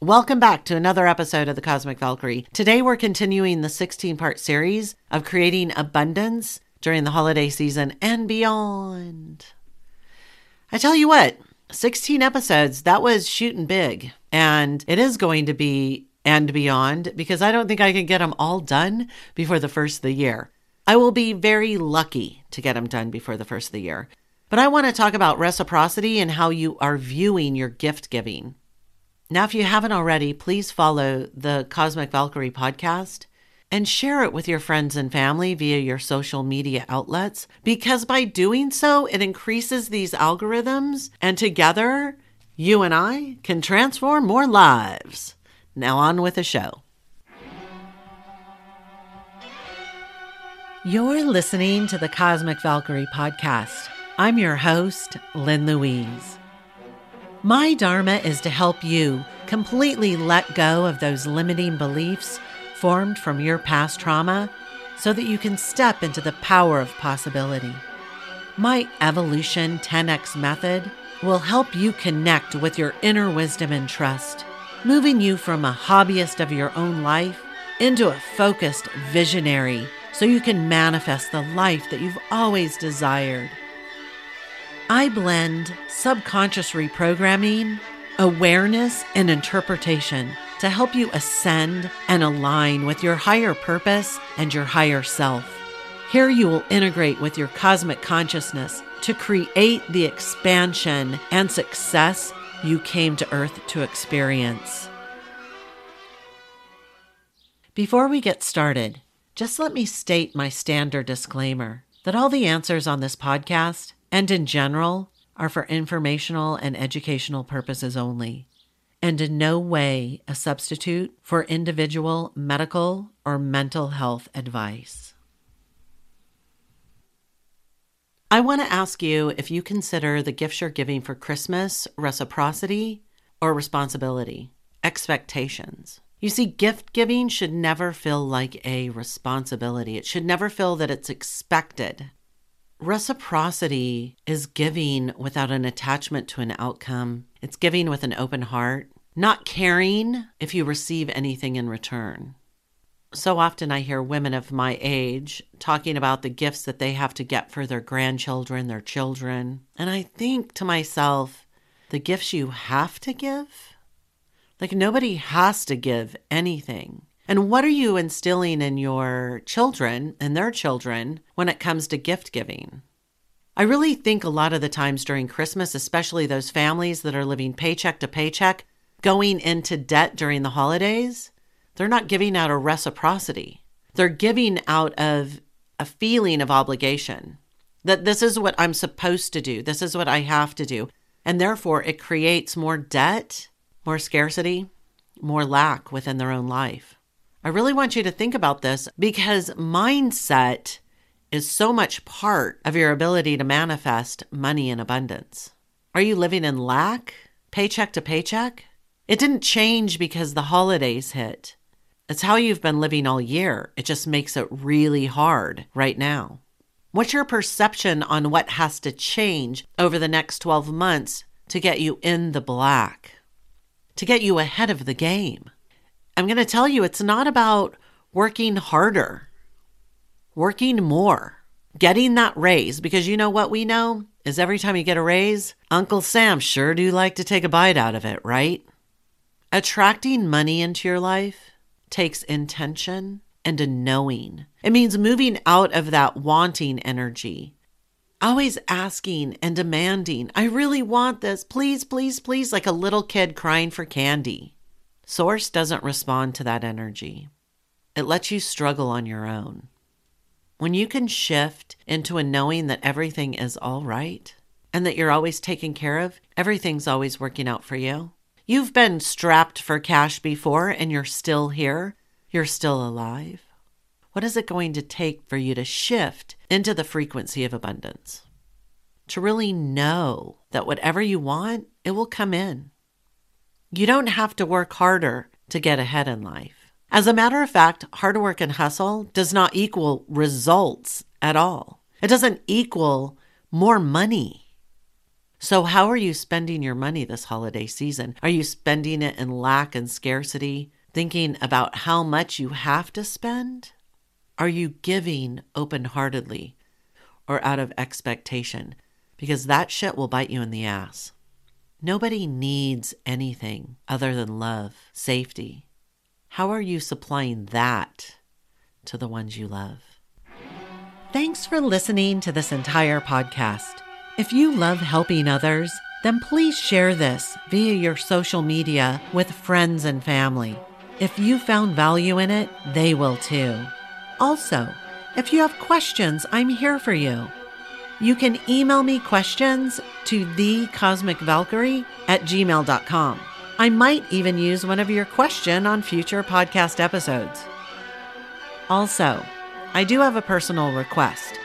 Welcome back to another episode of the Cosmic Valkyrie. Today we're continuing the 16 part series of creating abundance during the holiday season and beyond. I tell you what, 16 episodes, that was shooting big. And it is going to be and beyond because I don't think I can get them all done before the first of the year. I will be very lucky to get them done before the first of the year. But I want to talk about reciprocity and how you are viewing your gift giving. Now, if you haven't already, please follow the Cosmic Valkyrie podcast and share it with your friends and family via your social media outlets because by doing so, it increases these algorithms, and together, you and I can transform more lives. Now, on with the show. You're listening to the Cosmic Valkyrie podcast. I'm your host, Lynn Louise. My Dharma is to help you completely let go of those limiting beliefs formed from your past trauma so that you can step into the power of possibility. My Evolution 10X method will help you connect with your inner wisdom and trust, moving you from a hobbyist of your own life into a focused visionary so you can manifest the life that you've always desired. I blend subconscious reprogramming, awareness, and interpretation to help you ascend and align with your higher purpose and your higher self. Here you will integrate with your cosmic consciousness to create the expansion and success you came to Earth to experience. Before we get started, just let me state my standard disclaimer that all the answers on this podcast and in general are for informational and educational purposes only, and in no way a substitute for individual medical or mental health advice. I want to ask you if you consider the gifts you're giving for Christmas reciprocity or responsibility, expectations. You see, gift giving should never feel like a responsibility. It should never feel that it's expected Reciprocity is giving without an attachment to an outcome. It's giving with an open heart, not caring if you receive anything in return. So often I hear women of my age talking about the gifts that they have to get for their grandchildren, their children. And I think to myself, the gifts you have to give? Like nobody has to give anything. And what are you instilling in your children and their children when it comes to gift giving? I really think a lot of the times during Christmas, especially those families that are living paycheck to paycheck, going into debt during the holidays, they're not giving out of reciprocity. They're giving out of a feeling of obligation that this is what I'm supposed to do, this is what I have to do. And therefore, it creates more debt, more scarcity, more lack within their own life. I really want you to think about this because mindset is so much part of your ability to manifest money in abundance. Are you living in lack, paycheck to paycheck? It didn't change because the holidays hit. It's how you've been living all year. It just makes it really hard right now. What's your perception on what has to change over the next 12 months to get you in the black, to get you ahead of the game? I'm going to tell you it's not about working harder, working more, getting that raise, because you know what we know is every time you get a raise, Uncle Sam sure do like to take a bite out of it, right? Attracting money into your life takes intention and a knowing. It means moving out of that wanting energy. Always asking and demanding, I really want this. Please, please, please, like a little kid crying for candy. Source doesn't respond to that energy. It lets you struggle on your own. When you can shift into a knowing that everything is all right and that you're always taken care of, everything's always working out for you. You've been strapped for cash before and you're still here, you're still alive. What is it going to take for you to shift into the frequency of abundance? To really know that whatever you want, it will come in. You don't have to work harder to get ahead in life. As a matter of fact, hard work and hustle does not equal results at all. It doesn't equal more money. So, how are you spending your money this holiday season? Are you spending it in lack and scarcity, thinking about how much you have to spend? Are you giving open heartedly or out of expectation? Because that shit will bite you in the ass. Nobody needs anything other than love, safety. How are you supplying that to the ones you love? Thanks for listening to this entire podcast. If you love helping others, then please share this via your social media with friends and family. If you found value in it, they will too. Also, if you have questions, I'm here for you. You can email me questions to thecosmicvalkyrie at gmail.com. I might even use one of your question on future podcast episodes. Also, I do have a personal request.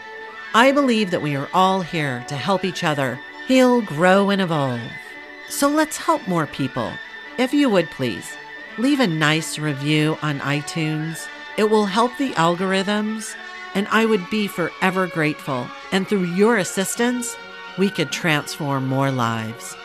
I believe that we are all here to help each other heal, grow, and evolve. So let's help more people. If you would please, leave a nice review on iTunes. It will help the algorithms, and I would be forever grateful. And through your assistance, we could transform more lives.